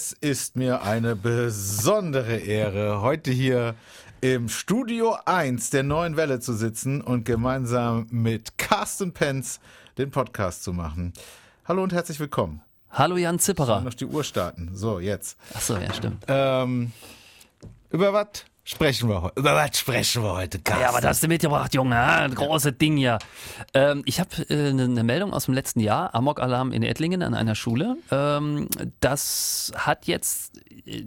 Es ist mir eine besondere Ehre, heute hier im Studio 1 der neuen Welle zu sitzen und gemeinsam mit Carsten Penz den Podcast zu machen. Hallo und herzlich willkommen. Hallo Jan Zipperer. Noch die Uhr starten. So, jetzt. Ach so, ja, stimmt. Ähm, über was sprechen wir heute? Über was sprechen wir heute, Carsten? Ja, aber das hast du mitgebracht, Junge. Ja, große Ding hier. Ähm, ich habe äh, eine ne Meldung aus dem letzten Jahr, Amok-Alarm in Ettlingen an einer Schule. Ähm, das hat jetzt... Äh,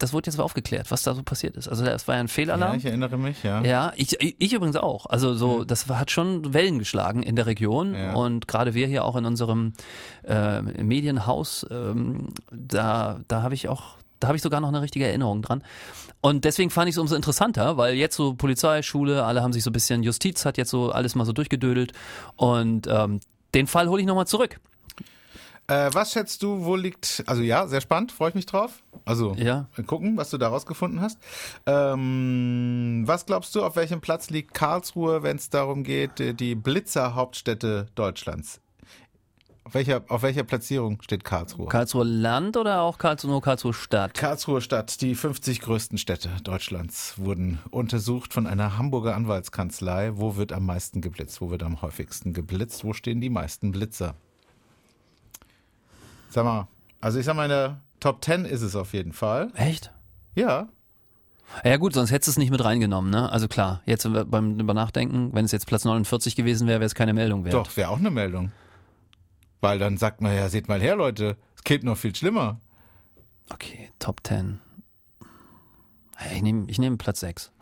das wurde jetzt aufgeklärt, was da so passiert ist. Also es war ja ein Fehlalarm. Ja, ich erinnere mich, ja. Ja, ich, ich übrigens auch. Also so, das hat schon Wellen geschlagen in der Region Ja. und gerade wir hier auch in unserem äh, Medienhaus, ähm, da, da habe ich auch, da habe ich sogar noch eine richtige Erinnerung dran. Und deswegen fand ich es umso interessanter, weil jetzt so Polizei, Schule, alle haben sich so ein bisschen, Justiz hat jetzt so alles mal so durchgedödelt und ähm, den Fall hole ich nochmal zurück. Äh, was schätzt du, wo liegt, also ja, sehr spannend, freue ich mich drauf. Also Ja. gucken, was du da rausgefunden hast. Ähm, was glaubst du, auf welchem Platz liegt Karlsruhe, wenn es darum geht, die Blitzer-Hauptstädte Deutschlands? Auf welcher, auf welcher Platzierung steht Karlsruhe? Karlsruhe Land oder auch Karlsruhe, nur Karlsruhe Stadt? Karlsruhe Stadt, die 50 größten Städte Deutschlands wurden untersucht von einer Hamburger Anwaltskanzlei. Wo wird am meisten geblitzt? Wo wird am häufigsten geblitzt? Wo stehen die meisten Blitzer? Sag mal, also ich sag mal, in der Top 10 ist es auf jeden Fall. Echt? Ja. Ja gut, sonst hättest du es nicht mit reingenommen, ne? Also klar, jetzt beim über Nachdenken, wenn es jetzt Platz 49 gewesen wäre, wäre es keine Meldung wert. Doch, wäre auch eine Meldung. Weil dann sagt man ja, seht mal her, Leute, es geht noch viel schlimmer. Okay, Top 10. Hey, Ich nehme ich nehm Platz 6.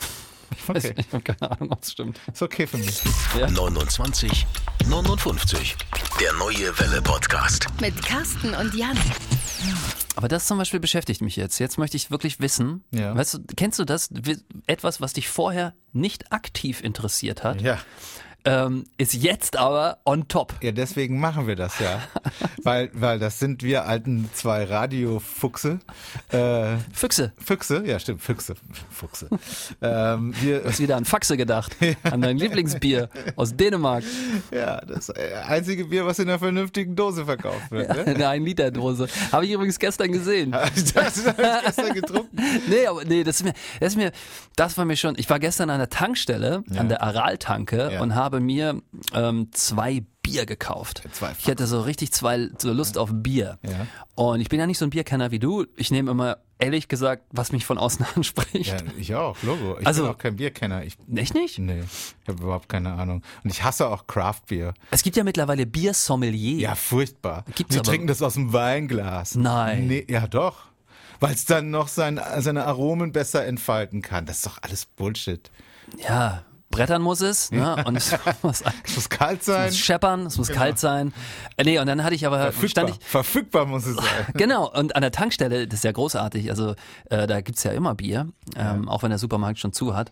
Ich weiß Okay. nicht, ich habe keine Ahnung, ob es stimmt. Ist okay für mich. 29 59. Der neue Welle Podcast. Mit Carsten und Jan. Aber das zum Beispiel beschäftigt mich jetzt. Jetzt möchte ich wirklich wissen, Ja. weißt du, kennst du das? Etwas, was dich vorher nicht aktiv interessiert hat, Ja. Ähm, ist jetzt aber on top. Ja, deswegen machen wir das ja. weil, weil das sind wir alten zwei Radiofuchse. Äh, Füchse. Füchse, ja stimmt, Füchse. Fuchse. ähm, wir, Du hast wieder an Faxe gedacht. An dein Lieblingsbier aus Dänemark. ja, das einzige Bier, was in einer vernünftigen Dose verkauft wird. Ne? Eine 1-Liter-Dose. Habe ich übrigens gestern gesehen. das habe ich gestern getrunken. Nee, aber nee, das ist mir, das ist mir, das war mir schon. Ich war gestern an der Tankstelle, an der Aral-Tanke Ja. und habe mir ähm, zwei Bier gekauft. Zwei ich hatte so richtig zwei so Lust auf Bier. Ja. Und ich bin ja nicht so ein Bierkenner wie du. Ich nehme immer ehrlich gesagt, was mich von außen anspricht. Ja, ich auch, Logo. Ich Also- bin auch kein Bierkenner. Ich, Echt nicht? nee, ich habe überhaupt keine Ahnung. Und ich hasse auch Craft-Bier. Es gibt ja mittlerweile Biersommelier. Ja, furchtbar. Gibt's Die aber- trinken das aus dem Weinglas. Nein. Nee, ja, doch. Weil es dann noch sein, seine Aromen besser entfalten kann. Das ist doch alles Bullshit. Ja, brettern muss es. Ne? Und es muss, Es muss kalt es sein. muss scheppern, es muss Genau. kalt sein. Äh, nee, und dann hatte ich aber, Verfügbar. ich, Verfügbar muss es sein. Genau, und an der Tankstelle, das ist ja großartig, also äh, da gibt's ja immer Bier, ähm, auch wenn der Supermarkt schon zu hat.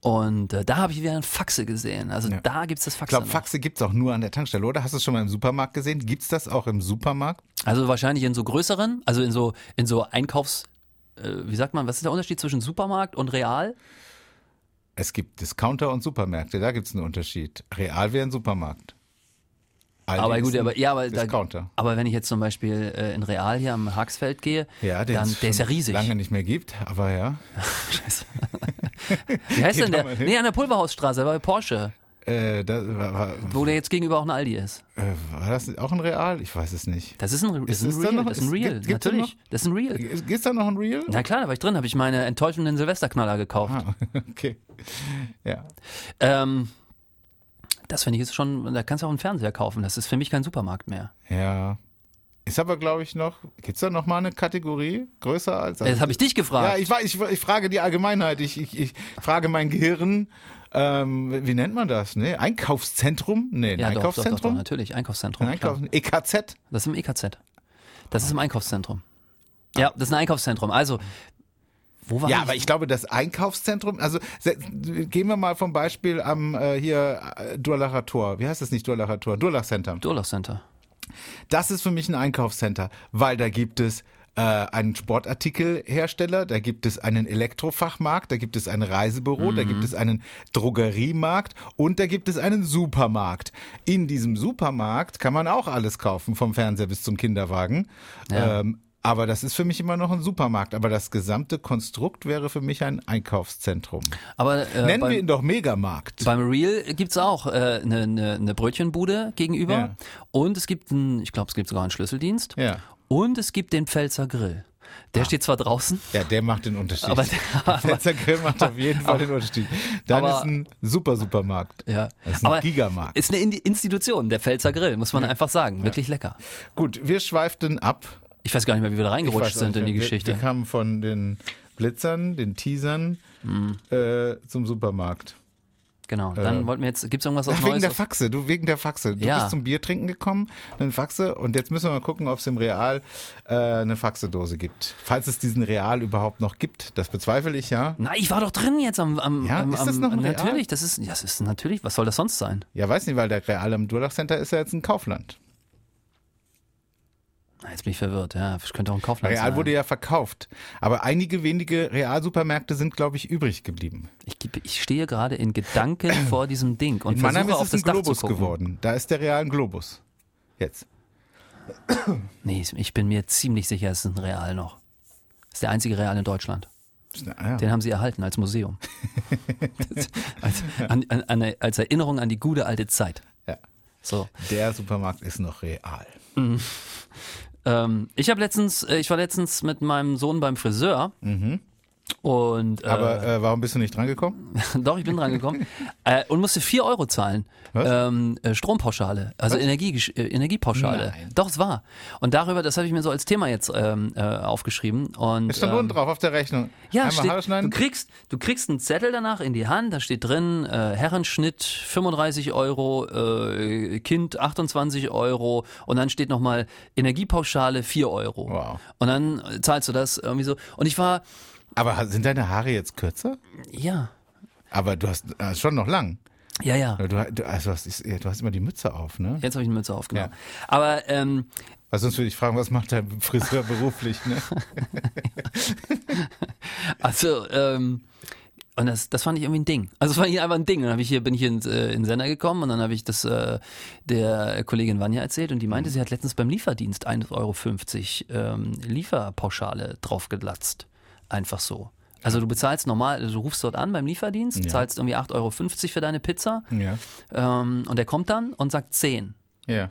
Und äh, da habe ich wieder ein Faxe gesehen. Also Ja. da gibt's das Ich Faxe. glaube, noch. Faxe gibt's auch nur an der Tankstelle, oder? Hast du es schon mal im Supermarkt gesehen? Gibt's das auch im Supermarkt? Also wahrscheinlich in so größeren, also in so in so Einkaufs, äh, wie sagt man, was ist der Unterschied zwischen Supermarkt und Real? Es gibt Discounter und Supermärkte, da gibt's einen Unterschied. Real wäre ein Supermarkt. Aldi aber gut, aber ja, aber da, aber wenn ich jetzt zum Beispiel äh, in Real hier am Haxfeld gehe, Ja, der, dann, es der ist ja riesig. lange nicht mehr gibt, aber ja. Scheiße. wie heißt Geh denn der? Nee, an der Pulverhausstraße, bei Porsche, Äh, da, war, war, wo der jetzt gegenüber auch ein Aldi ist. äh, war das auch ein Real? Ich weiß es nicht. Das ist ein, das Ist ist ein es Real, noch? das ist ein Real, gibt- gibt's da natürlich. noch? Das ist ein Real. Geht's da noch ein Real? Na klar, da war ich drin, habe ich meine enttäuschenden Silvesterknaller gekauft. Ah, okay. Ja. Ähm, das finde ich ist schon, da kannst du auch einen Fernseher kaufen. Das ist für mich kein Supermarkt mehr. Ja. Ist aber, glaube ich, noch. Gibt's da noch mal eine Kategorie größer als. Das habe ich dich gefragt. Ja, ich, ich, ich frage die Allgemeinheit. Ich, ich, ich frage mein Gehirn. Ähm, wie nennt man das? Ne? Einkaufszentrum? Nee, ein Ja, doch, doch, doch, doch, Einkaufszentrum? natürlich. Einkaufszentrum. ein. Einkauf EKZ? Das ist im EKZ. Das ist im Einkaufszentrum. Ja, das ist ein Einkaufszentrum. Also, wo war Ja, ich? aber ich glaube, das Einkaufszentrum, also gehen wir mal vom Beispiel am äh, hier äh, Durlacher Tor. Wie heißt das nicht Durlacher Tor? Durlach Center. Durlauf Center. Das ist für mich ein Einkaufscenter, weil da gibt es äh, einen Sportartikelhersteller, da gibt es einen Elektrofachmarkt, da gibt es ein Reisebüro, da gibt es einen Drogeriemarkt und da gibt es einen Supermarkt. In diesem Supermarkt kann man auch alles kaufen, vom Fernseher bis zum Kinderwagen. Ja. Ähm, Aber das ist für mich immer noch ein Supermarkt. Aber das gesamte Konstrukt wäre für mich ein Einkaufszentrum. Aber äh, Nennen beim, wir ihn doch Megamarkt. beim Real gibt's auch eine äh, ne, ne, ne Brötchenbude gegenüber. Ja. Und es gibt einen, ich glaube, es gibt sogar einen Schlüsseldienst. Ja. Und es gibt den Pfälzer Grill. Der steht zwar draußen, Ja, der macht den Unterschied. aber, der Pfälzer Grill macht auf jeden Fall den Unterschied. Dann aber- ist ein super Supermarkt. ja. Das ist ein aber Gigamarkt. ist eine Institution, der Pfälzer Grill, muss man einfach sagen. Wirklich lecker. Gut, wir schweiften ab. Ich weiß gar nicht mehr, wie wir da reingerutscht sind in die nicht, wir, Geschichte. Wir kamen von den Blitzern, den Teasern Mhm. äh, zum Supermarkt. Genau. Dann Äh, wollten wir jetzt, gibt's irgendwas auf Ach, wegen Neues? der Faxe, du wegen der Faxe. Du Ja. bist zum Bier trinken gekommen, eine Faxe und jetzt müssen wir mal gucken, ob es im Real äh, eine Faxedose gibt. Falls es diesen Real überhaupt noch gibt, das bezweifle ich ja. Na, ich war doch drin jetzt am, am, Ja, am, ist das noch ein Real? Natürlich, das ist, das ist natürlich, was soll das sonst sein? Ja, weiß nicht, weil der Real am Durlach Center ist ja jetzt ein Kaufland. Jetzt bin ich verwirrt, ja. Das könnte auch ein Kaufland Real sein. wurde ja verkauft, aber einige wenige Realsupermärkte sind, glaube ich, übrig geblieben. Ich, ich stehe gerade in Gedanken vor diesem Ding und In Mannheim versuche ist auf es das ein Globus geworden. Da ist der Real ein Globus. Jetzt. Nee, ich bin mir ziemlich sicher, es ist ein Real noch. Das ist der einzige Real in Deutschland. Ah, ja. Den haben sie erhalten als Museum. Das- als, an, an, als Erinnerung an die gute alte Zeit. Ja. So. Der Supermarkt ist noch real. Ähm, ich habe letztens, äh, ich war letztens mit meinem Sohn beim Friseur. Und äh, Aber äh, warum bist du nicht drangekommen? Doch, ich bin dran gekommen. äh, und musste 4 Euro zahlen. Was? Ähm, äh, Strompauschale, also Energie, äh, Energiepauschale. Nein. Doch, es war. Und darüber, das habe ich mir so als Thema jetzt ähm, äh, aufgeschrieben. Und, Es stand ähm, unten drauf auf der Rechnung. Ja, steht, du kriegst, du kriegst einen Zettel danach in die Hand, da steht drin, Herrenschnitt 35 Euro, Kind 28 Euro und dann steht nochmal Energiepauschale 4 Euro. Wow. Und dann zahlst du das irgendwie so. Und ich war, Aber sind deine Haare jetzt kürzer? ja, Aber du hast äh, schon noch lang. ja, ja. Du, du, also hast, du hast immer die Mütze auf, ne? Jetzt habe ich eine Mütze aufgenommen. Ja. Aber ähm, Weil sonst würde ich fragen, was macht dein Friseur beruflich, ne? Also, ähm, und das, das fand ich irgendwie ein Ding. Also es war hier einfach ein Ding. Und dann ich hier, bin ich in, äh, in den Sender gekommen und dann habe ich das äh, der Kollegin Vanja erzählt und die meinte, sie hat letztens beim Lieferdienst 1,50 Euro ähm, Lieferpauschale draufgelatzt. Einfach so. Also du bezahlst normal, also du rufst dort an beim Lieferdienst, Ja. zahlst irgendwie 8,50 Euro für deine Pizza Ja. ähm, und der kommt dann und sagt 10. Ja.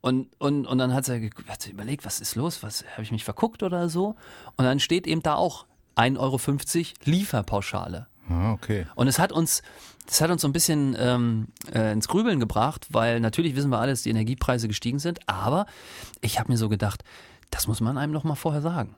Und, und, und dann hat sie überlegt, was ist los? Was habe ich mich verguckt oder so? Und dann steht eben da auch 1,50 Euro Lieferpauschale. Ah, okay. Und es hat uns, das hat uns so ein bisschen ähm, äh, ins Grübeln gebracht, weil natürlich wissen wir alle, dass die Energiepreise gestiegen sind, aber ich habe mir so gedacht, das muss man einem doch mal vorher sagen.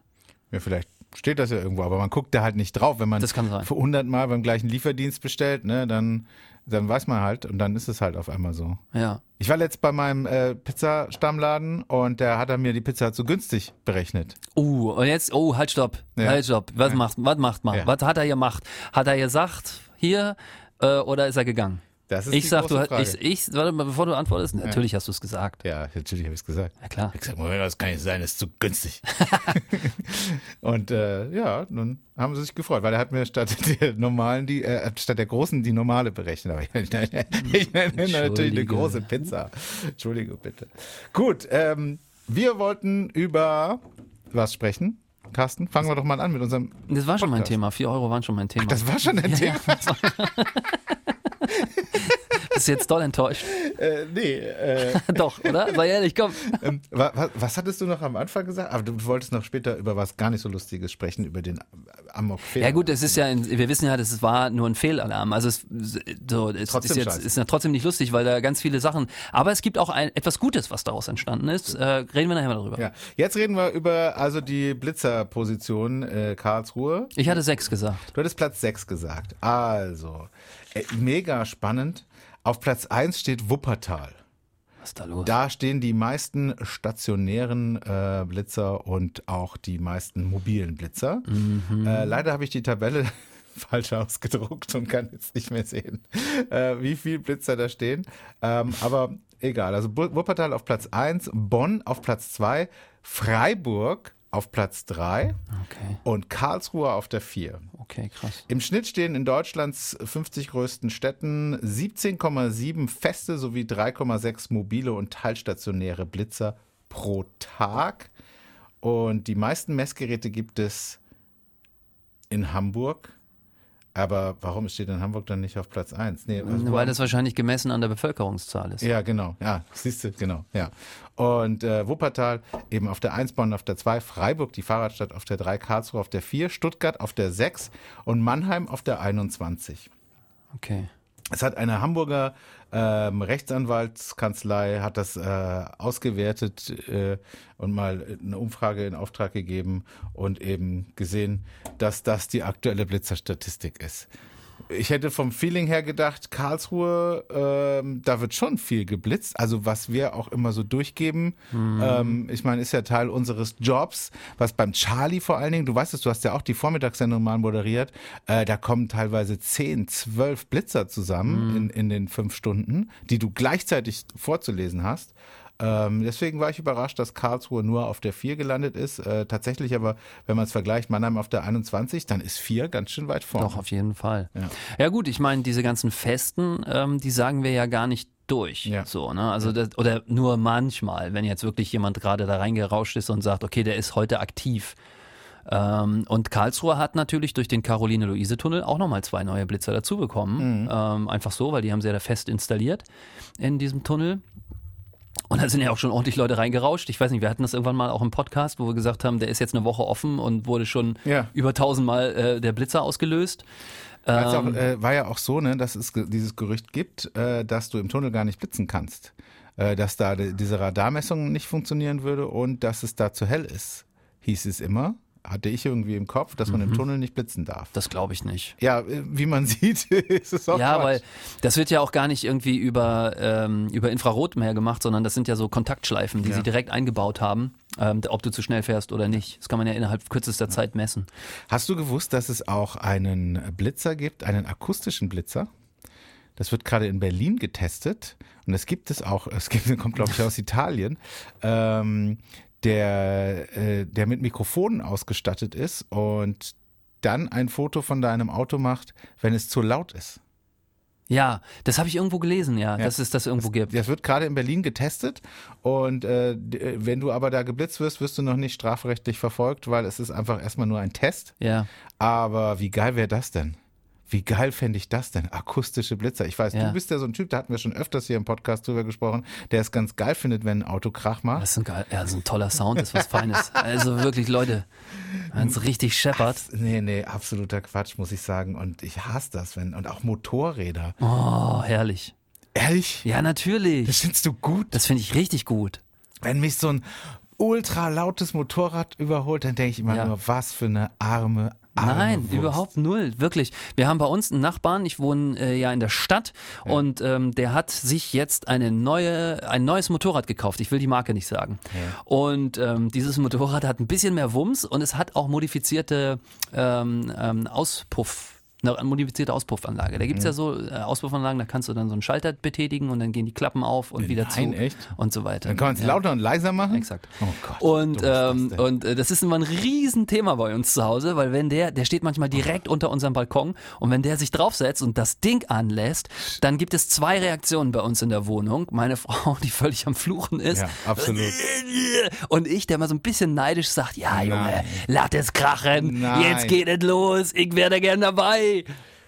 Ja, vielleicht steht das ja irgendwo, aber man guckt da halt nicht drauf. Wenn man Das kann sein. für 100 Mal beim gleichen Lieferdienst bestellt, ne, dann, dann weiß man halt und dann ist es halt auf einmal so. Ja. Ich war letzt bei meinem äh, Pizzastammladen und der hat er mir die Pizza zu günstig berechnet. Uh, und jetzt, oh, halt, stopp, Ja. halt, stopp. Was macht, was macht man? Ja. Was hat er gemacht? Hat er gesagt, hier, äh, oder ist er gegangen? Das ist Ich die sag, du Frage. ich, ich, warte mal, bevor du antwortest, natürlich hast du es gesagt. Ja, natürlich habe ich es gesagt. Ja, klar. Ich gesagt, Moment, das kann nicht sein, das ist zu günstig. und äh, ja, nun haben sie sich gefreut, weil er hat mir statt der normalen, die, äh, statt der großen die normale berechnet. Aber ich nenne, ich nenne natürlich eine große Pizza. Entschuldige bitte. Gut, ähm, wir wollten über was sprechen. Carsten, fangen wir doch mal an mit unserem. Das war schon mein Podcast. Thema. Vier Euro waren schon mein Thema. Das war schon ein Thema. Bist du jetzt doll enttäuscht? Äh, nee, äh, Doch, oder? Sei ehrlich, komm. ähm, wa, wa, was hattest du noch am Anfang gesagt? Aber du wolltest noch später über was gar nicht so Lustiges sprechen, über den amok Ja gut, es ist ja, wir wissen ja, das war nur ein Fehlalarm. Also es, so, es Trotzdem ist jetzt ist ja trotzdem nicht lustig, weil da ganz viele Sachen. Aber es gibt auch ein, etwas Gutes, was daraus entstanden ist. Äh, reden wir nachher mal darüber. Ja, jetzt reden wir über also die Blitzerposition äh, Karlsruhe. Ich hatte sechs gesagt. Du hattest Platz 6 gesagt. Also, äh, mega spannend. Auf Platz 1 steht Wuppertal. Was ist da los? Da stehen die meisten stationären äh, Blitzer und auch die meisten mobilen Blitzer. Äh, leider habe ich die Tabelle falsch ausgedruckt und kann jetzt nicht mehr sehen, äh, wie viel Blitzer da stehen. Ähm, aber egal. Also Wuppertal auf Platz 1, Bonn auf Platz 2, Freiburg auf Platz 3 Okay, und Karlsruhe auf der 4. okay, krass. Im Schnitt stehen in Deutschlands 50 größten Städten 17,7 feste sowie 3,6 mobile und teilstationäre Blitzer pro Tag. Und die meisten Messgeräte gibt es in Hamburg. Aber warum steht in Hamburg dann nicht auf Platz 1? Nee, also Weil das wahrscheinlich gemessen an der Bevölkerungszahl ist. ja, genau. Ja, siehst du, genau. Ja. Und äh, Wuppertal eben auf der 1, Bonn auf der 2, Freiburg, die Fahrradstadt auf der 3, Karlsruhe auf der 4, Stuttgart auf der 6 und Mannheim auf der 21. Okay. Es hat eine Hamburger ähm, Rechtsanwaltskanzlei hat das äh, ausgewertet äh, und mal eine Umfrage in Auftrag gegeben und eben gesehen, dass das die aktuelle Blitzerstatistik ist. Ich hätte vom Feeling her gedacht, Karlsruhe, ähm, da wird schon viel geblitzt. Also was wir auch immer so durchgeben. Ähm, ich meine, ist ja Teil unseres Jobs. Was beim Charlie vor allen Dingen, du weißt es, du hast ja auch die Vormittagssendung mal moderiert. Äh, da kommen teilweise 10, 12 Blitzer zusammen in, in den fünf Stunden, die du gleichzeitig vorzulesen hast. Ähm, deswegen war ich überrascht, dass Karlsruhe nur auf der 4 gelandet ist. Äh, tatsächlich aber, wenn man es vergleicht, Mannheim auf der 21, dann ist 4 ganz schön weit vorne. Doch, auf jeden Fall. Ja. Ja, gut, ich meine, diese ganzen Festen, ähm, die sagen wir ja gar nicht durch. Ja. So, ne? Also das, oder nur manchmal, wenn jetzt wirklich jemand gerade da reingerauscht ist und sagt, okay, der ist heute aktiv. Ähm, und Karlsruhe hat natürlich durch den Caroline-Luise-Tunnel auch nochmal zwei neue Blitzer dazu bekommen. Ähm, einfach so, weil die haben sie ja da fest installiert in diesem Tunnel. Und da sind ja auch schon ordentlich Leute reingerauscht. Ich weiß nicht, wir hatten das irgendwann mal auch im Podcast, wo wir gesagt haben, der ist jetzt eine Woche offen und wurde schon Ja. über tausendmal äh, der Blitzer ausgelöst. Weil's auch, Ähm, äh, war ja auch so, ne, dass es dieses Gerücht gibt, äh, dass du im Tunnel gar nicht blitzen kannst. Äh, dass da die, diese Radarmessung nicht funktionieren würde und dass es da zu hell ist, hieß es immer. Hatte ich irgendwie im Kopf, dass man Mhm. im Tunnel nicht blitzen darf. Das glaube ich nicht. Ja, äh, wie man sieht, ist es auch Ja, Quatsch. weil das wird ja auch gar nicht irgendwie über, ähm, über Infrarot mehr gemacht, sondern das sind ja so Kontaktschleifen, die Ja. sie direkt eingebaut haben, ähm, ob du zu schnell fährst oder nicht. Das kann man ja innerhalb kürzester Zeit messen. Hast du gewusst, dass es auch einen Blitzer gibt, einen akustischen Blitzer? Das wird gerade in Berlin getestet und es gibt es auch, es gibt, kommt glaube ich aus Italien, ähm, der, äh, der mit Mikrofonen ausgestattet ist und dann ein Foto von deinem Auto macht, wenn es zu laut ist. Ja, das habe ich irgendwo gelesen, ja, dass es das irgendwo gibt. Das wird gerade in Berlin getestet und äh, äh, wenn du aber da geblitzt wirst, wirst du noch nicht strafrechtlich verfolgt, weil es ist einfach erstmal nur ein Test. Ja, Aber wie geil wäre das denn? Wie geil fände ich das denn? Akustische Blitzer. Ich weiß, Ja. du bist ja so ein Typ, da hatten wir schon öfters hier im Podcast drüber gesprochen, der es ganz geil findet, wenn ein Auto Krach macht. das ist ein, geil, ja, das ist ein toller Sound, das ist was Feines. Also wirklich, Leute, wenn es richtig scheppert. Nee, nee, absoluter Quatsch, muss ich sagen. Und ich hasse das, wenn, und auch Motorräder. Oh, herrlich. Ehrlich? Ja, Das natürlich. findest du gut? Das finde ich richtig gut. Wenn mich so ein ultra lautes Motorrad überholt, dann denke ich immer Ja. nur, was für eine arme, arme Nein, Wurst. überhaupt null, wirklich. Wir haben bei uns einen Nachbarn, ich wohne äh, ja in der Stadt und ähm, der hat sich jetzt eine neue, ein neues Motorrad gekauft. Ich will die Marke nicht sagen. Und ähm, dieses Motorrad hat ein bisschen mehr Wumms und es hat auch modifizierte ähm, ähm, Auspuff. Eine modifizierte Auspuffanlage. Da gibt's Mhm. ja so äh, Auspuffanlagen, da kannst du dann so einen Schalter betätigen und dann gehen die Klappen auf und wieder Nein, zu echt? und so weiter. Dann kann man es Ja. lauter und leiser machen? Exakt. Oh Gott. Und, das ähm, denn? und äh, das ist immer ein Riesenthema bei uns zu Hause, weil wenn der, der steht manchmal direkt unter unserem Balkon und wenn der sich draufsetzt und das Ding anlässt, dann gibt es zwei Reaktionen bei uns in der Wohnung. Meine Frau, die völlig am Fluchen ist. Ja, absolut. Und ich, der mal so ein bisschen neidisch sagt, ja Junge, Nein. lass es krachen, Nein. jetzt geht es los, ich wäre da gern dabei.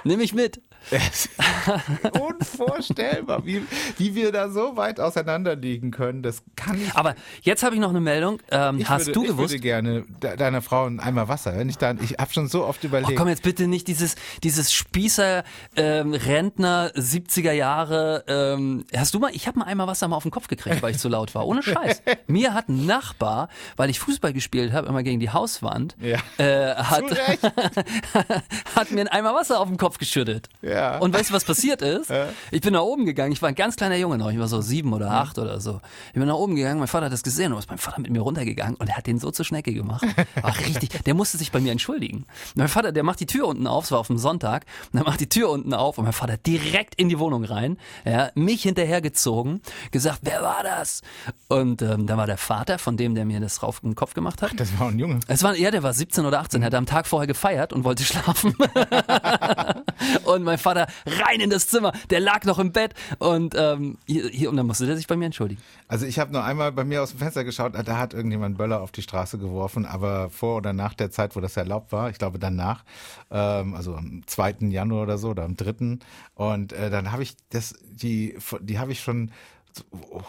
Nimm mich mit. Unvorstellbar, wie, wie wir da so weit auseinander liegen können. Das kann ich. Aber jetzt habe ich noch eine Meldung. Ähm, ich hast würde, du ich gewusst? würde gerne de deiner Frau einen Eimer Wasser. Wenn ich dann, ich habe schon so oft Oh, überlegt. komm jetzt bitte nicht dieses, dieses Spießer, ähm, Rentner, 70er Jahre. Ähm, hast du mal, ich habe mal einmal Wasser mal auf den Kopf gekriegt, weil ich zu laut war. Ohne Scheiß. Mir hat ein Nachbar, weil ich Fußball gespielt habe, immer gegen die Hauswand, Ja. äh, hat, hat mir ein Eimer Wasser auf den Kopf geschüttet. Ja. Und weißt du, was passiert ist? Ich bin nach oben gegangen. Ich war ein ganz kleiner Junge noch. Ich war so sieben oder acht oder so. Ich bin nach oben gegangen. Mein Vater hat das gesehen und ist mein Vater mit mir runtergegangen und er hat den so zur Schnecke gemacht. War richtig. Der musste sich bei mir entschuldigen. Und mein Vater, der macht die Tür unten auf. Es war auf dem Sonntag. Und er macht die Tür unten auf und mein Vater direkt in die Wohnung rein. Ja, mich hinterhergezogen, gesagt, wer war das? Und ähm, da war der Vater von dem, der mir das rauf den Kopf gemacht hat. das war ein Junge. Es war, ja, der war 17 oder 18, er hat am Tag vorher gefeiert und wollte schlafen. und mein mein Vater rein in das Zimmer. Der lag noch im Bett und ähm, hier, hier und dann musste der sich bei mir entschuldigen. Also ich habe nur einmal bei mir aus dem Fenster geschaut, da hat irgendjemand Böller auf die Straße geworfen, aber vor oder nach der Zeit, wo das erlaubt war, ich glaube danach, ähm, also am 2. Januar oder so oder am 3. Und äh, dann habe ich das, die, die habe ich schon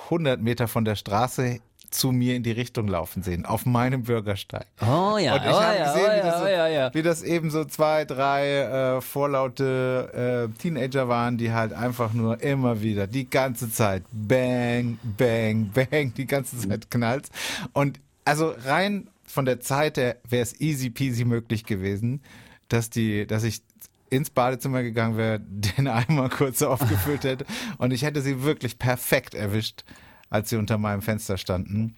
100 Meter von der Straße zu mir in die Richtung laufen sehen, auf meinem Bürgersteig. Oh ja, Und ich oh habe ja, gesehen, oh wie, das so, oh ja, ja. wie das eben so zwei, drei äh, vorlaute äh, Teenager waren, die halt einfach nur immer wieder die ganze Zeit bang, bang, bang, die ganze Zeit knallt. Und also rein von der Zeit her wäre es easy peasy möglich gewesen, dass die, dass ich ins Badezimmer gegangen wäre, den Eimer kurz aufgefüllt hätte und ich hätte sie wirklich perfekt erwischt, als sie unter meinem Fenster standen.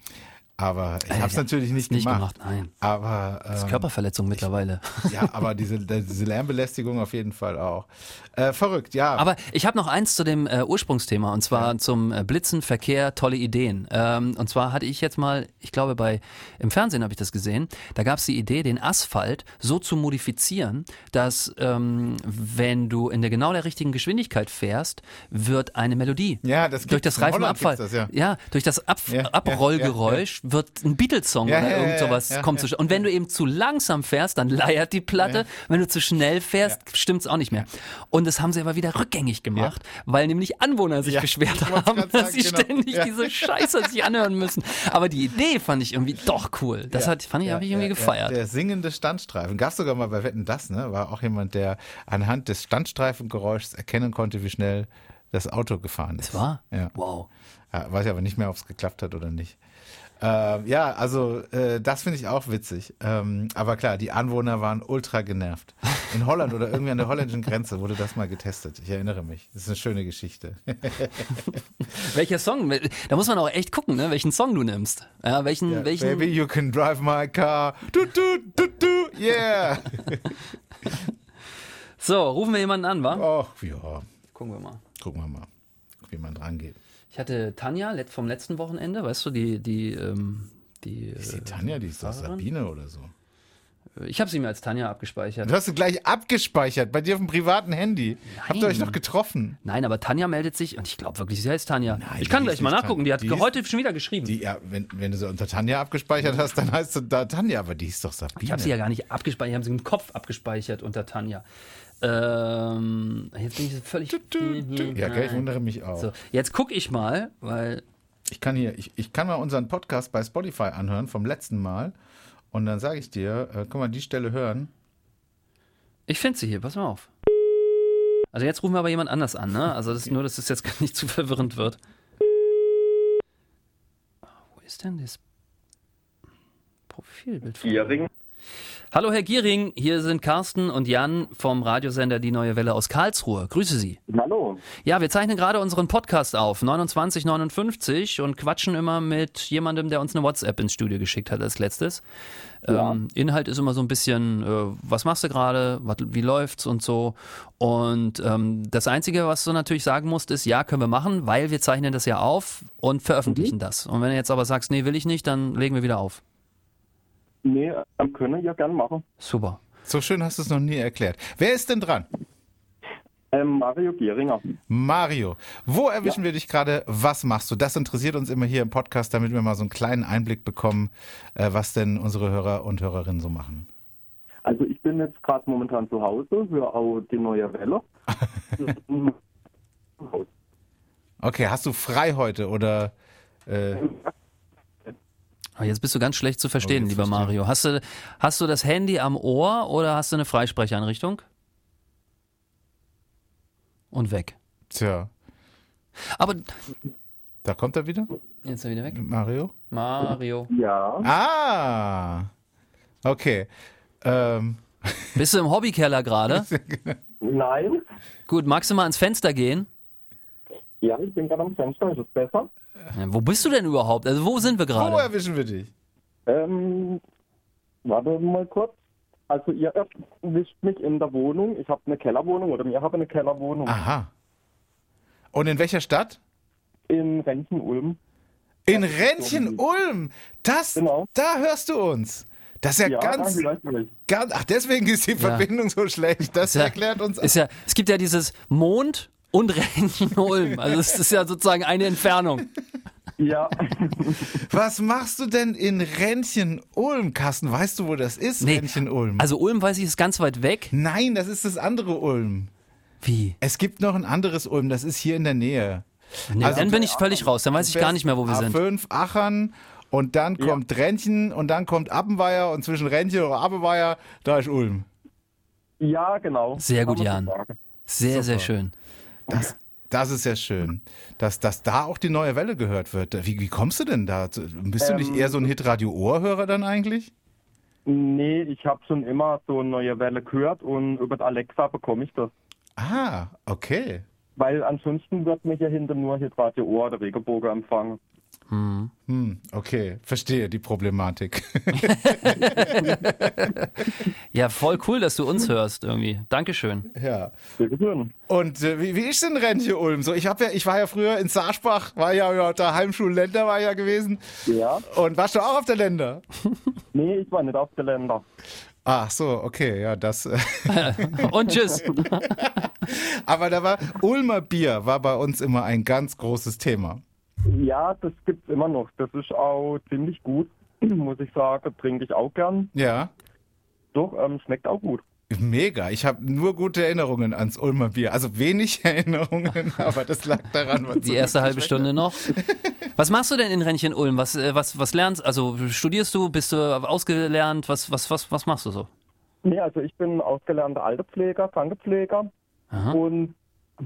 Aber ich habe es ja, natürlich nicht, Nicht gemacht. gemacht, nein. Aber Das ist ähm, Körperverletzung mittlerweile. ja, aber diese, diese Lärmbelästigung auf jeden Fall auch. Äh, verrückt, ja. Aber ich habe noch eins zu dem äh, Ursprungsthema und zwar zum äh, Blitzen, Verkehr, tolle Ideen. Ähm, und zwar hatte ich jetzt mal, ich glaube bei im Fernsehen habe ich das gesehen, da gab es die Idee, den Asphalt so zu modifizieren, dass ähm, wenn du in der genau der richtigen Geschwindigkeit fährst, wird eine Melodie Ja, das durch das Reifenabfall, das, ja. durch das Ab Ja, ja, Abrollgeräusch wird ein Beatles-Song Ja, oder ja, irgend sowas ja, kommt zu. Und wenn du eben zu langsam fährst, dann leiert die Platte. Wenn du zu schnell fährst, stimmt's auch nicht mehr. Und das haben sie aber wieder rückgängig gemacht, weil nämlich Anwohner sich beschwert haben, grad dass sagen, sie genau. ständig diese Scheiße sich anhören müssen. Aber die Idee fand ich irgendwie doch cool. Das hat, fand ich, habe ich irgendwie gefeiert. Der singende Standstreifen. Gab sogar mal bei Wetten das, ne? War auch jemand, der anhand des Standstreifengeräuschs erkennen konnte, wie schnell das Auto gefahren ist. Das war? Ja. Wow. ja weiß ich aber nicht mehr, ob es geklappt hat oder nicht. Ähm, ja, also äh, das finde ich auch witzig. Ähm, aber klar, die Anwohner waren ultra genervt. In Holland oder irgendwie an der holländischen Grenze wurde das mal getestet. Ich erinnere mich. Das ist eine schöne Geschichte. Welcher Song? Da muss man auch echt gucken, ne? welchen Song du nimmst. Ja, welchen, Ja, welchen. Baby, you can drive my car. Du, du, du, du, yeah. So, rufen wir jemanden an, wa? Ach, ja. Gucken wir mal. Gucken wir mal, wie man dran geht. Ich hatte Tanja vom letzten Wochenende, weißt du, die, die, ähm, die. Ist die äh, Tanja, die ist doch Fahrerin? Sabine oder so. Ich habe sie mir als Tanja abgespeichert. Du hast du gleich abgespeichert bei dir auf dem privaten Handy. Habt ihr euch Nein. noch getroffen? Nein, aber Tanja meldet sich und ich glaube wirklich, sie heißt Tanja. Nein, ich kann gleich mal nachgucken. Die hat Die heute schon wieder geschrieben. Die, ja, wenn, wenn du sie unter Tanja abgespeichert hast, dann heißt du da Tanja, aber die ist doch Sabine. ich habe sie ja gar nicht abgespeichert, ich habe sie im Kopf abgespeichert unter Tanja. Ähm, jetzt bin ich völlig. Du, du, du. Ja, gell, ich wundere mich auch. So, jetzt gucke ich mal, weil Ich kann hier, ich, ich kann mal unseren Podcast bei Spotify anhören vom letzten Mal und dann sage ich dir, äh, guck mal, die Stelle hören. ich finde sie hier, pass mal auf. Also jetzt rufen wir aber jemand anders an, ne? Also das ist nur, dass es jetzt nicht zu verwirrend wird. Wo ist denn das Profilbild von Giering. Hallo Herr Giering, hier sind Carsten und Jan vom Radiosender Die Neue Welle aus Karlsruhe. Grüße Sie. Hallo. Ja, wir zeichnen gerade unseren Podcast auf, 2959 und quatschen immer mit jemandem, der uns eine WhatsApp ins Studio geschickt hat als letztes. Ähm, Inhalt ist immer so ein bisschen, äh, was machst du gerade, wie läuft's und so. Und ähm, das Einzige, was du natürlich sagen musst, ist, ja, können wir machen, weil wir zeichnen das ja auf und veröffentlichen das. Und wenn du jetzt aber sagst, nee, will ich nicht, dann legen wir wieder auf. Nee, ähm, können ja gern machen. Super. So schön hast du es noch nie erklärt. Wer ist denn dran? Ähm, Mario Gieringer. Mario, wo erwischen wir dich gerade? Was machst du? Das interessiert uns immer hier im Podcast, damit wir mal so einen kleinen Einblick bekommen, äh, was denn unsere Hörer und Hörerinnen so machen. Also ich bin jetzt gerade momentan zu Hause, höre auch die neue Welle. Okay, hast du frei heute oder? Äh, jetzt bist du ganz schlecht zu verstehen, lieber verstehe. Mario. Hast du, hast du das Handy am Ohr oder hast du eine Freisprecheinrichtung? Und weg. tja, Aber da kommt er wieder, jetzt ist er wieder weg. Mario. Mario. Ja, Ah, okay. Ähm, Bist du im Hobbykeller gerade? nein. Gut, magst du mal ans Fenster gehen? Ja, ich bin gerade am Fenster, ist es besser? Ja, wo bist du denn überhaupt? Also wo sind wir wo gerade? erwischen wir dich? Ähm, warte mal kurz. Also ihr erwischt mich in der Wohnung. Ich habe eine Kellerwohnung oder wir haben eine Kellerwohnung Aha. Und in welcher Stadt? in Renchen-Ulm. In Rentchen-Ulm. Das, Genau. da hörst du uns. Das ist ja, Ja, ganz, ganz, ach, deswegen ist die Verbindung so schlecht. Das Ist ja- erklärt uns. Ist ja, es gibt ja dieses Mond und Rentchen-Ulm. Also es ist ja sozusagen eine Entfernung. Ja, Was machst du denn in Rentchen-Ulm, Carsten? Weißt du, wo das ist, Nee, Rentchen-Ulm? Also Ulm weiß ich ist ganz weit weg. Nein, das ist das andere Ulm. Wie? Es gibt noch ein anderes Ulm, das ist hier in der Nähe. Nee, Also- dann bin ich völlig raus. Dann weiß ich gar nicht mehr, wo wir sind. A5, Achern und dann kommt Rentchen und dann kommt Appenweier und zwischen Rentchen und Appenweier, da ist Ulm. ja, genau. Sehr gut, Jan. Sehr, sehr Super. schön. Das, das ist ja schön, dass, dass da auch die neue Welle gehört wird. Wie, wie kommst du denn da? Bist du nicht Ähm, eher so ein Hitradio-Ohrhörer dann eigentlich? Nee, ich habe schon immer so eine neue Welle gehört und über Alexa bekomme ich das. Ah, okay. Weil ansonsten wird mich ja hinter nur Hitradio Ohr oder Regenbogen empfangen. Hm, okay, verstehe die Problematik. Ja, voll cool, dass du uns hörst irgendwie. Dankeschön. ja. Und äh, wie, wie ist denn Rentchen Ulm? So, ich habe ja, ich war ja früher in Saarspach, war ja, ja der Heimschul Länder war ja gewesen. Ja, Und warst du auch auf der Länder? nee, ich war nicht auf der Länder. Ach so, okay, ja, das. Äh, Und tschüss. aber da war Ulmer Bier war bei uns immer ein ganz großes Thema. Ja, das gibt's immer noch. Das ist auch ziemlich gut, muss ich sagen. Trinke ich auch gern. Ja, Doch, ähm, schmeckt auch gut. mega. Ich habe nur gute Erinnerungen ans Ulmer Bier. Also wenig Erinnerungen, aber das lag daran, was Die erste halbe Stunde noch. Was machst du denn in Rennchen Ulm? Was, äh, was, was lernst? Also studierst du? Bist du ausgelernt? Was, was, was, was machst du so? Nee, also ich bin ausgelernter Altenpfleger, Krankenpfleger Aha. und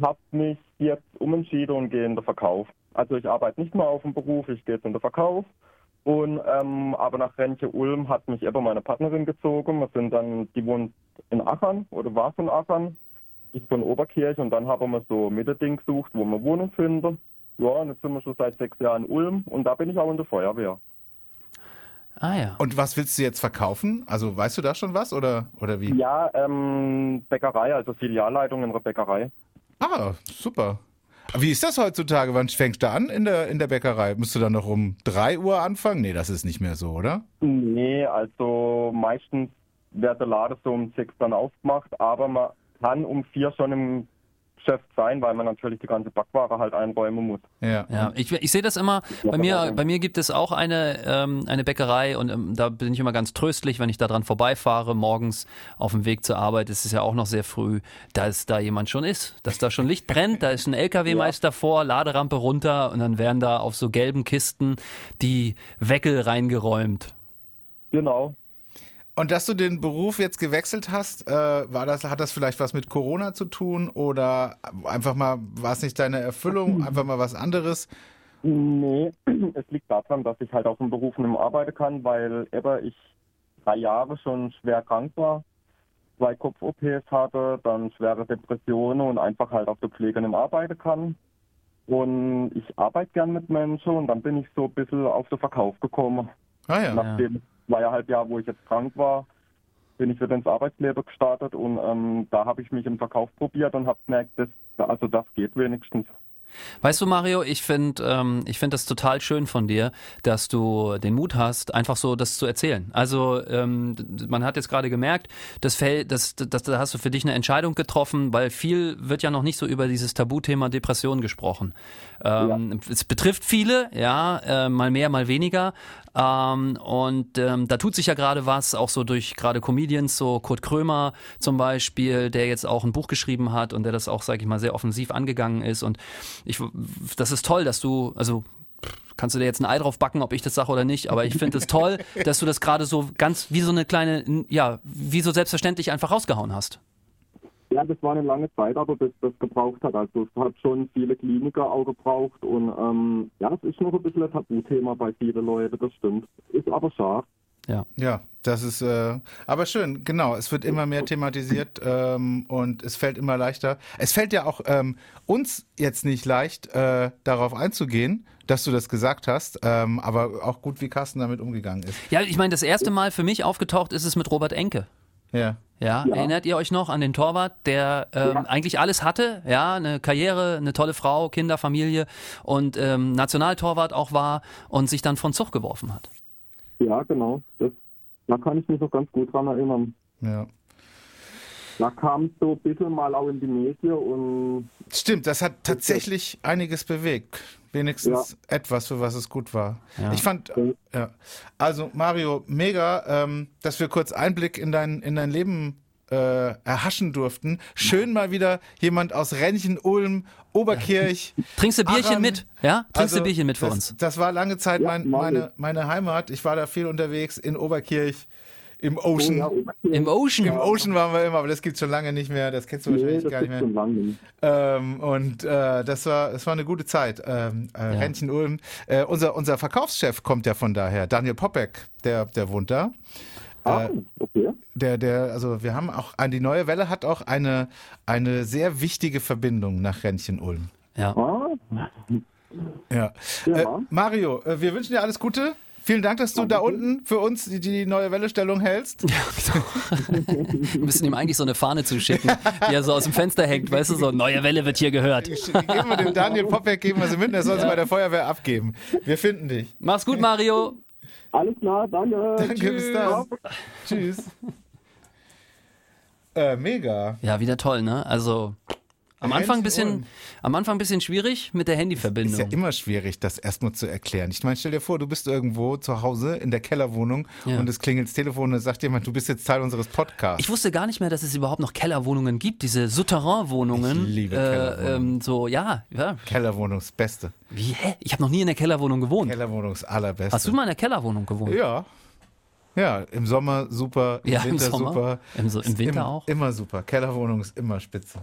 habe mich jetzt umentschieden und gehe in den Verkauf. Also ich arbeite nicht mehr auf dem Beruf, ich gehe jetzt in den Verkauf. Und ähm, aber nach Rentje Ulm hat mich eben meine Partnerin gezogen. Wir sind dann, die wohnt in Achern oder war von Achern. Ich von Oberkirch und dann haben wir so Mitterding gesucht, wo wir Wohnung finden. Ja, und jetzt sind wir schon seit sechs Jahren in Ulm und da bin ich auch in der Feuerwehr. Ah ja. Und was willst du jetzt verkaufen? Also weißt du da schon was oder, oder wie? Ja, ähm, Bäckerei, also Filialleitung in der Bäckerei. Ah, super. Wie ist das heutzutage? Wann fängst du an in der, in der Bäckerei? Musst du dann noch um 3 Uhr anfangen? Nee, das ist nicht mehr so, oder? Nee, also meistens wird der Laden so um sechs dann aufgemacht, aber man kann um vier schon im Geschäft sein, weil man natürlich die ganze Backware halt einräumen muss. Ja. Ja, ich, ich sehe das immer, bei mir, bei mir gibt es auch eine, ähm, eine Bäckerei und ähm, da bin ich immer ganz tröstlich, wenn ich da dran vorbeifahre, morgens auf dem Weg zur Arbeit, es ist ja auch noch sehr früh, dass da jemand schon ist, dass da schon Licht brennt, da ist ein LKW-Meister vor, Laderampe runter und dann werden da auf so gelben Kisten die Weckel reingeräumt. Genau. Und dass du den Beruf jetzt gewechselt hast, äh, war das, hat das vielleicht was mit Corona zu tun oder einfach mal, war es nicht deine Erfüllung, einfach mal was anderes? Nee, es liegt daran, dass ich halt auf dem Beruf nicht mehr arbeiten kann, weil eben ich drei Jahre schon schwer krank war, zwei Kopf-OPs hatte, dann schwere Depressionen und einfach halt auf der Pflege nicht mehr arbeiten kann. Und ich arbeite gern mit Menschen und dann bin ich so ein bisschen auf den Verkauf gekommen. Ah ja. Nach dem zweieinhalb Jahr, wo ich jetzt krank war, bin ich wieder ins Arbeitsleben gestartet und ähm, da habe ich mich im Verkauf probiert und habe gemerkt, das, also das geht wenigstens. Weißt du, Mario, ich finde ähm, ich find das total schön von dir, dass du den Mut hast, einfach so das zu erzählen. Also ähm, man hat jetzt gerade gemerkt, das fällt, das, das, da hast du für dich eine Entscheidung getroffen, weil viel wird ja noch nicht so über dieses Tabuthema Depression gesprochen. Ähm, Es betrifft viele, ja, äh, mal mehr, mal weniger. Ähm, und ähm, da tut sich ja gerade was, auch so durch gerade Comedians, so Kurt Krömer zum Beispiel, der jetzt auch ein Buch geschrieben hat und der das auch, sage ich mal, sehr offensiv angegangen ist. Und ich, das ist toll, dass du, also kannst du dir jetzt ein Ei drauf backen, ob ich das sage oder nicht, aber ich finde es toll, dass du das gerade so ganz wie so eine kleine, ja, wie so selbstverständlich einfach rausgehauen hast. Ja, das war eine lange Zeit, aber bis das gebraucht hat. Also es hat schon viele Kliniker auch gebraucht und ähm, ja, es ist noch ein bisschen ein Tabuthema bei vielen Leuten, das stimmt. Ist aber schade. Ja, das ist äh, aber schön, genau. Es wird immer mehr thematisiert ähm, und es fällt immer leichter. Es fällt ja auch ähm, uns jetzt nicht leicht, äh, darauf einzugehen, dass du das gesagt hast, ähm, aber auch gut, wie Carsten damit umgegangen ist. Ja, ich meine, das erste Mal für mich aufgetaucht ist es mit Robert Enke. Ja. Ja, erinnert ihr euch noch an den Torwart, der ähm, eigentlich alles hatte, ja, eine Karriere, eine tolle Frau, Kinder, Familie und ähm, Nationaltorwart auch war und sich dann von Zug geworfen hat. Ja, genau. Das Da kann ich mich noch ganz gut dran erinnern. Ja. Da kam es so ein bisschen mal auch in die Medien und Stimmt, das hat tatsächlich einiges bewegt. Wenigstens etwas, für was es gut war. Ja. Ich fand, ja. Also Mario, mega, ähm, dass wir kurz Einblick in dein, in dein Leben äh, erhaschen durften. Schön mal wieder jemand aus Rennchen, Ulm, Oberkirch. Trinkst du Bierchen Aachen. mit? Ja? Trinkst Also, du Bierchen mit für das, uns? Das war lange Zeit Ja, mein, meine, meine Heimat. Ich war da viel unterwegs in Oberkirch, im Ocean. ja, Im Ocean? Im Ocean waren wir immer, aber das gibt's schon lange nicht mehr. Das kennst du nee, wahrscheinlich gar nicht mehr. schon lange nicht. Ähm, und äh, das war das war eine gute Zeit. Ähm, äh, Rentchen Ulm. Äh, unser, unser Verkaufschef kommt ja von daher, Daniel Popek, der, der wohnt da. Ah, okay. Der, der, also wir haben auch, die neue Welle hat auch eine, eine sehr wichtige Verbindung nach Rentchen Ulm. Ja. Ah, Ja. Ja. Äh, Mario, äh, wir wünschen dir alles Gute. Vielen Dank, dass du da unten für uns die, die neue Welle-Stellung hältst. Wir müssen ihm eigentlich so eine Fahne zuschicken, die er so aus dem Fenster hängt, weißt du, so neue Welle wird hier gehört. Die geben wir dem Daniel Popek, geben wir sie mit, der soll sie bei der Feuerwehr abgeben. Wir finden dich. Mach's gut, Mario. alles klar, danke. Danke, bis dann. Tschüss. Äh, mega. Ja, wieder toll, ne? Also am Anfang ein bisschen, am Anfang ein bisschen schwierig mit der Ist ja Handyverbindung. immer schwierig, das erstmal zu erklären. Ich meine, stell dir vor, du bist irgendwo zu Hause in der Kellerwohnung Ja. und es klingelt das Telefon und sagt jemand, du bist jetzt Teil unseres Podcasts. Ich wusste gar nicht mehr, dass es überhaupt noch Kellerwohnungen gibt, diese Souterrain-Wohnungen. Ich liebe äh, Kellerwohnungen. ähm, So, ja, ja. Kellerwohnung ist Beste. Wie, hä? Ich habe noch nie in der Kellerwohnung gewohnt. Kellerwohnung ist allerbeste. Hast du mal in der Kellerwohnung gewohnt? Ja. Ja, im Sommer super, im Ja, im Winter Sommer. super. Im So- im Winter auch? Immer super. Kellerwohnung ist immer spitze.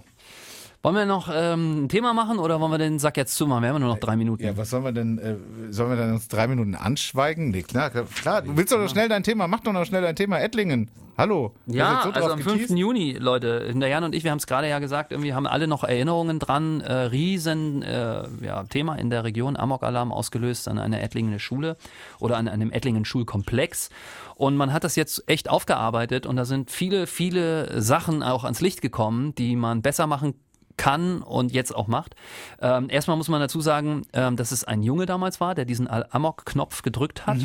Wollen wir noch ähm, ein Thema machen oder wollen wir den Sack jetzt zumachen? Wir haben nur noch drei Minuten. Ja, was sollen wir denn, äh, sollen wir dann uns drei Minuten anschweigen? Nee, klar, klar, du willst doch noch schnell dein Thema, mach doch noch schnell dein Thema, Ettlingen. Hallo. Ja, so also am 5. geteased. Juni, Leute, der Jan und ich, wir haben es gerade ja gesagt, irgendwie haben alle noch Erinnerungen dran. Äh, riesen äh, ja, Thema in der Region, Amok-Alarm ausgelöst an einer Ettlingen Schule oder an einem Ettlingen Schulkomplex. Und man hat das jetzt echt aufgearbeitet und da sind viele, viele Sachen auch ans Licht gekommen, die man besser machen kann und jetzt auch macht. Ähm, erstmal muss man dazu sagen, ähm, dass es ein Junge damals war, der diesen Amok-Knopf gedrückt hat.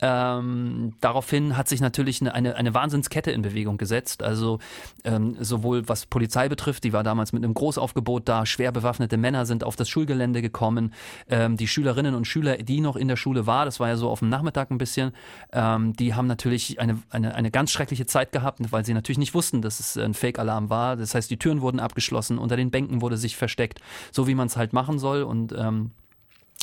Ähm, daraufhin hat sich natürlich eine, eine, eine Wahnsinnskette in Bewegung gesetzt. Also ähm, sowohl was Polizei betrifft, die war damals mit einem Großaufgebot da, schwer bewaffnete Männer sind auf das Schulgelände gekommen. Ähm, die Schülerinnen und Schüler, die noch in der Schule war, das war ja so auf dem Nachmittag ein bisschen, ähm, die haben natürlich eine, eine, eine ganz schreckliche Zeit gehabt, weil sie natürlich nicht wussten, dass es ein Fake-Alarm war. Das heißt, die Türen wurden abgeschlossen, unter den Bänken wurde sich versteckt, so wie man es halt machen soll. Und ähm,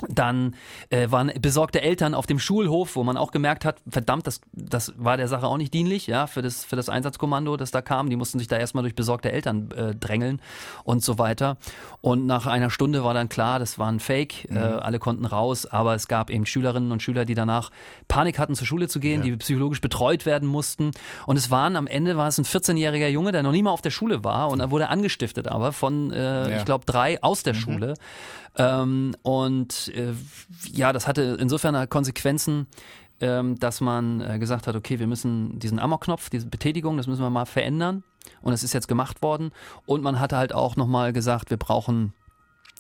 dann äh, waren besorgte Eltern auf dem Schulhof, wo man auch gemerkt hat, verdammt, das, das war der Sache auch nicht dienlich, ja, für das, für das Einsatzkommando, das da kam. Die mussten sich da erstmal durch besorgte Eltern äh, drängeln und so weiter. Und nach einer Stunde war dann klar, das war ein Fake, äh, alle konnten raus, aber es gab eben Schülerinnen und Schüler, die danach Panik hatten, zur Schule zu gehen, die psychologisch betreut werden mussten. Und es waren, am Ende war es ein 14-jähriger Junge, der noch nie mal auf der Schule war und er wurde angestiftet, aber von, äh, Ja. ich glaube, drei aus der Schule. Ähm, und äh, ja, das hatte insofern Konsequenzen, ähm, dass man äh, gesagt hat, okay, wir müssen diesen Amok-Knopf, diese Betätigung, das müssen wir mal verändern. Und es ist jetzt gemacht worden. Und man hatte halt auch nochmal gesagt, wir brauchen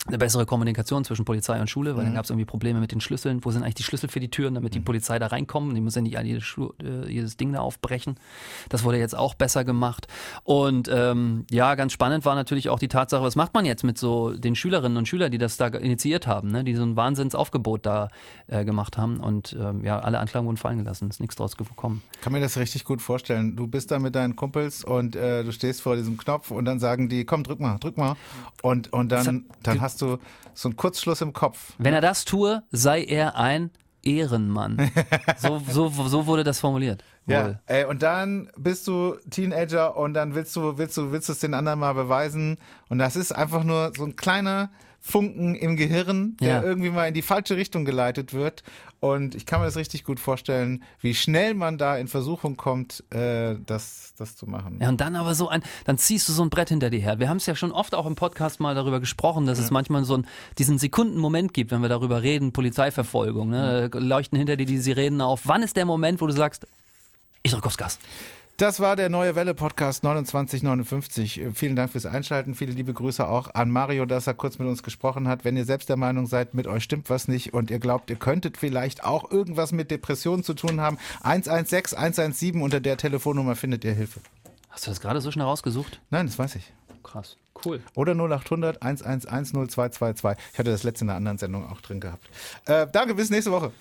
eine bessere Kommunikation zwischen Polizei und Schule, weil dann gab es irgendwie Probleme mit den Schlüsseln. Wo sind eigentlich die Schlüssel für die Türen, damit die Polizei da reinkommen? Die müssen ja nicht jedes, äh, jedes Ding da aufbrechen. Das wurde jetzt auch besser gemacht. Und ähm, ja, ganz spannend war natürlich auch die Tatsache, was macht man jetzt mit so den Schülerinnen und Schülern, die das da initiiert haben, ne? die so ein Wahnsinnsaufgebot da äh, gemacht haben. Und ähm, ja, alle Anklagen wurden fallen gelassen, ist nichts draus gekommen. Kann mir das richtig gut vorstellen. Du bist da mit deinen Kumpels und äh, du stehst vor diesem Knopf und dann sagen die, komm, drück mal, drück mal. Und, und dann, dann hast du so einen Kurzschluss im Kopf. Wenn er das tue, sei er ein Ehrenmann. so, so, so wurde das formuliert. Ja, ey, und dann bist du Teenager und dann willst du, willst du, willst du es den anderen mal beweisen. Und das ist einfach nur so ein kleiner Funken im Gehirn, der Ja. irgendwie mal in die falsche Richtung geleitet wird. Und ich kann mir das richtig gut vorstellen, wie schnell man da in Versuchung kommt, äh, das, das zu machen. Ja, und dann aber so ein, dann ziehst du so ein Brett hinter dir her. Wir haben es ja schon oft auch im Podcast mal darüber gesprochen, dass es manchmal so einen, diesen Sekundenmoment gibt, wenn wir darüber reden, Polizeiverfolgung, ne? leuchten hinter dir die Sirenen auf. Wann ist der Moment, wo du sagst, ich drück aufs Gas? Das war der Neue Welle Podcast 2959. Vielen Dank fürs Einschalten. Viele liebe Grüße auch an Mario, dass er kurz mit uns gesprochen hat. Wenn ihr selbst der Meinung seid, mit euch stimmt was nicht und ihr glaubt, ihr könntet vielleicht auch irgendwas mit Depressionen zu tun haben, 116 117 unter der Telefonnummer findet ihr Hilfe. Hast du das gerade so schnell rausgesucht? Nein, das weiß ich. Krass. Cool. Oder 0800 111 0222. Ich hatte das letzte in einer anderen Sendung auch drin gehabt. Äh, danke, bis nächste Woche.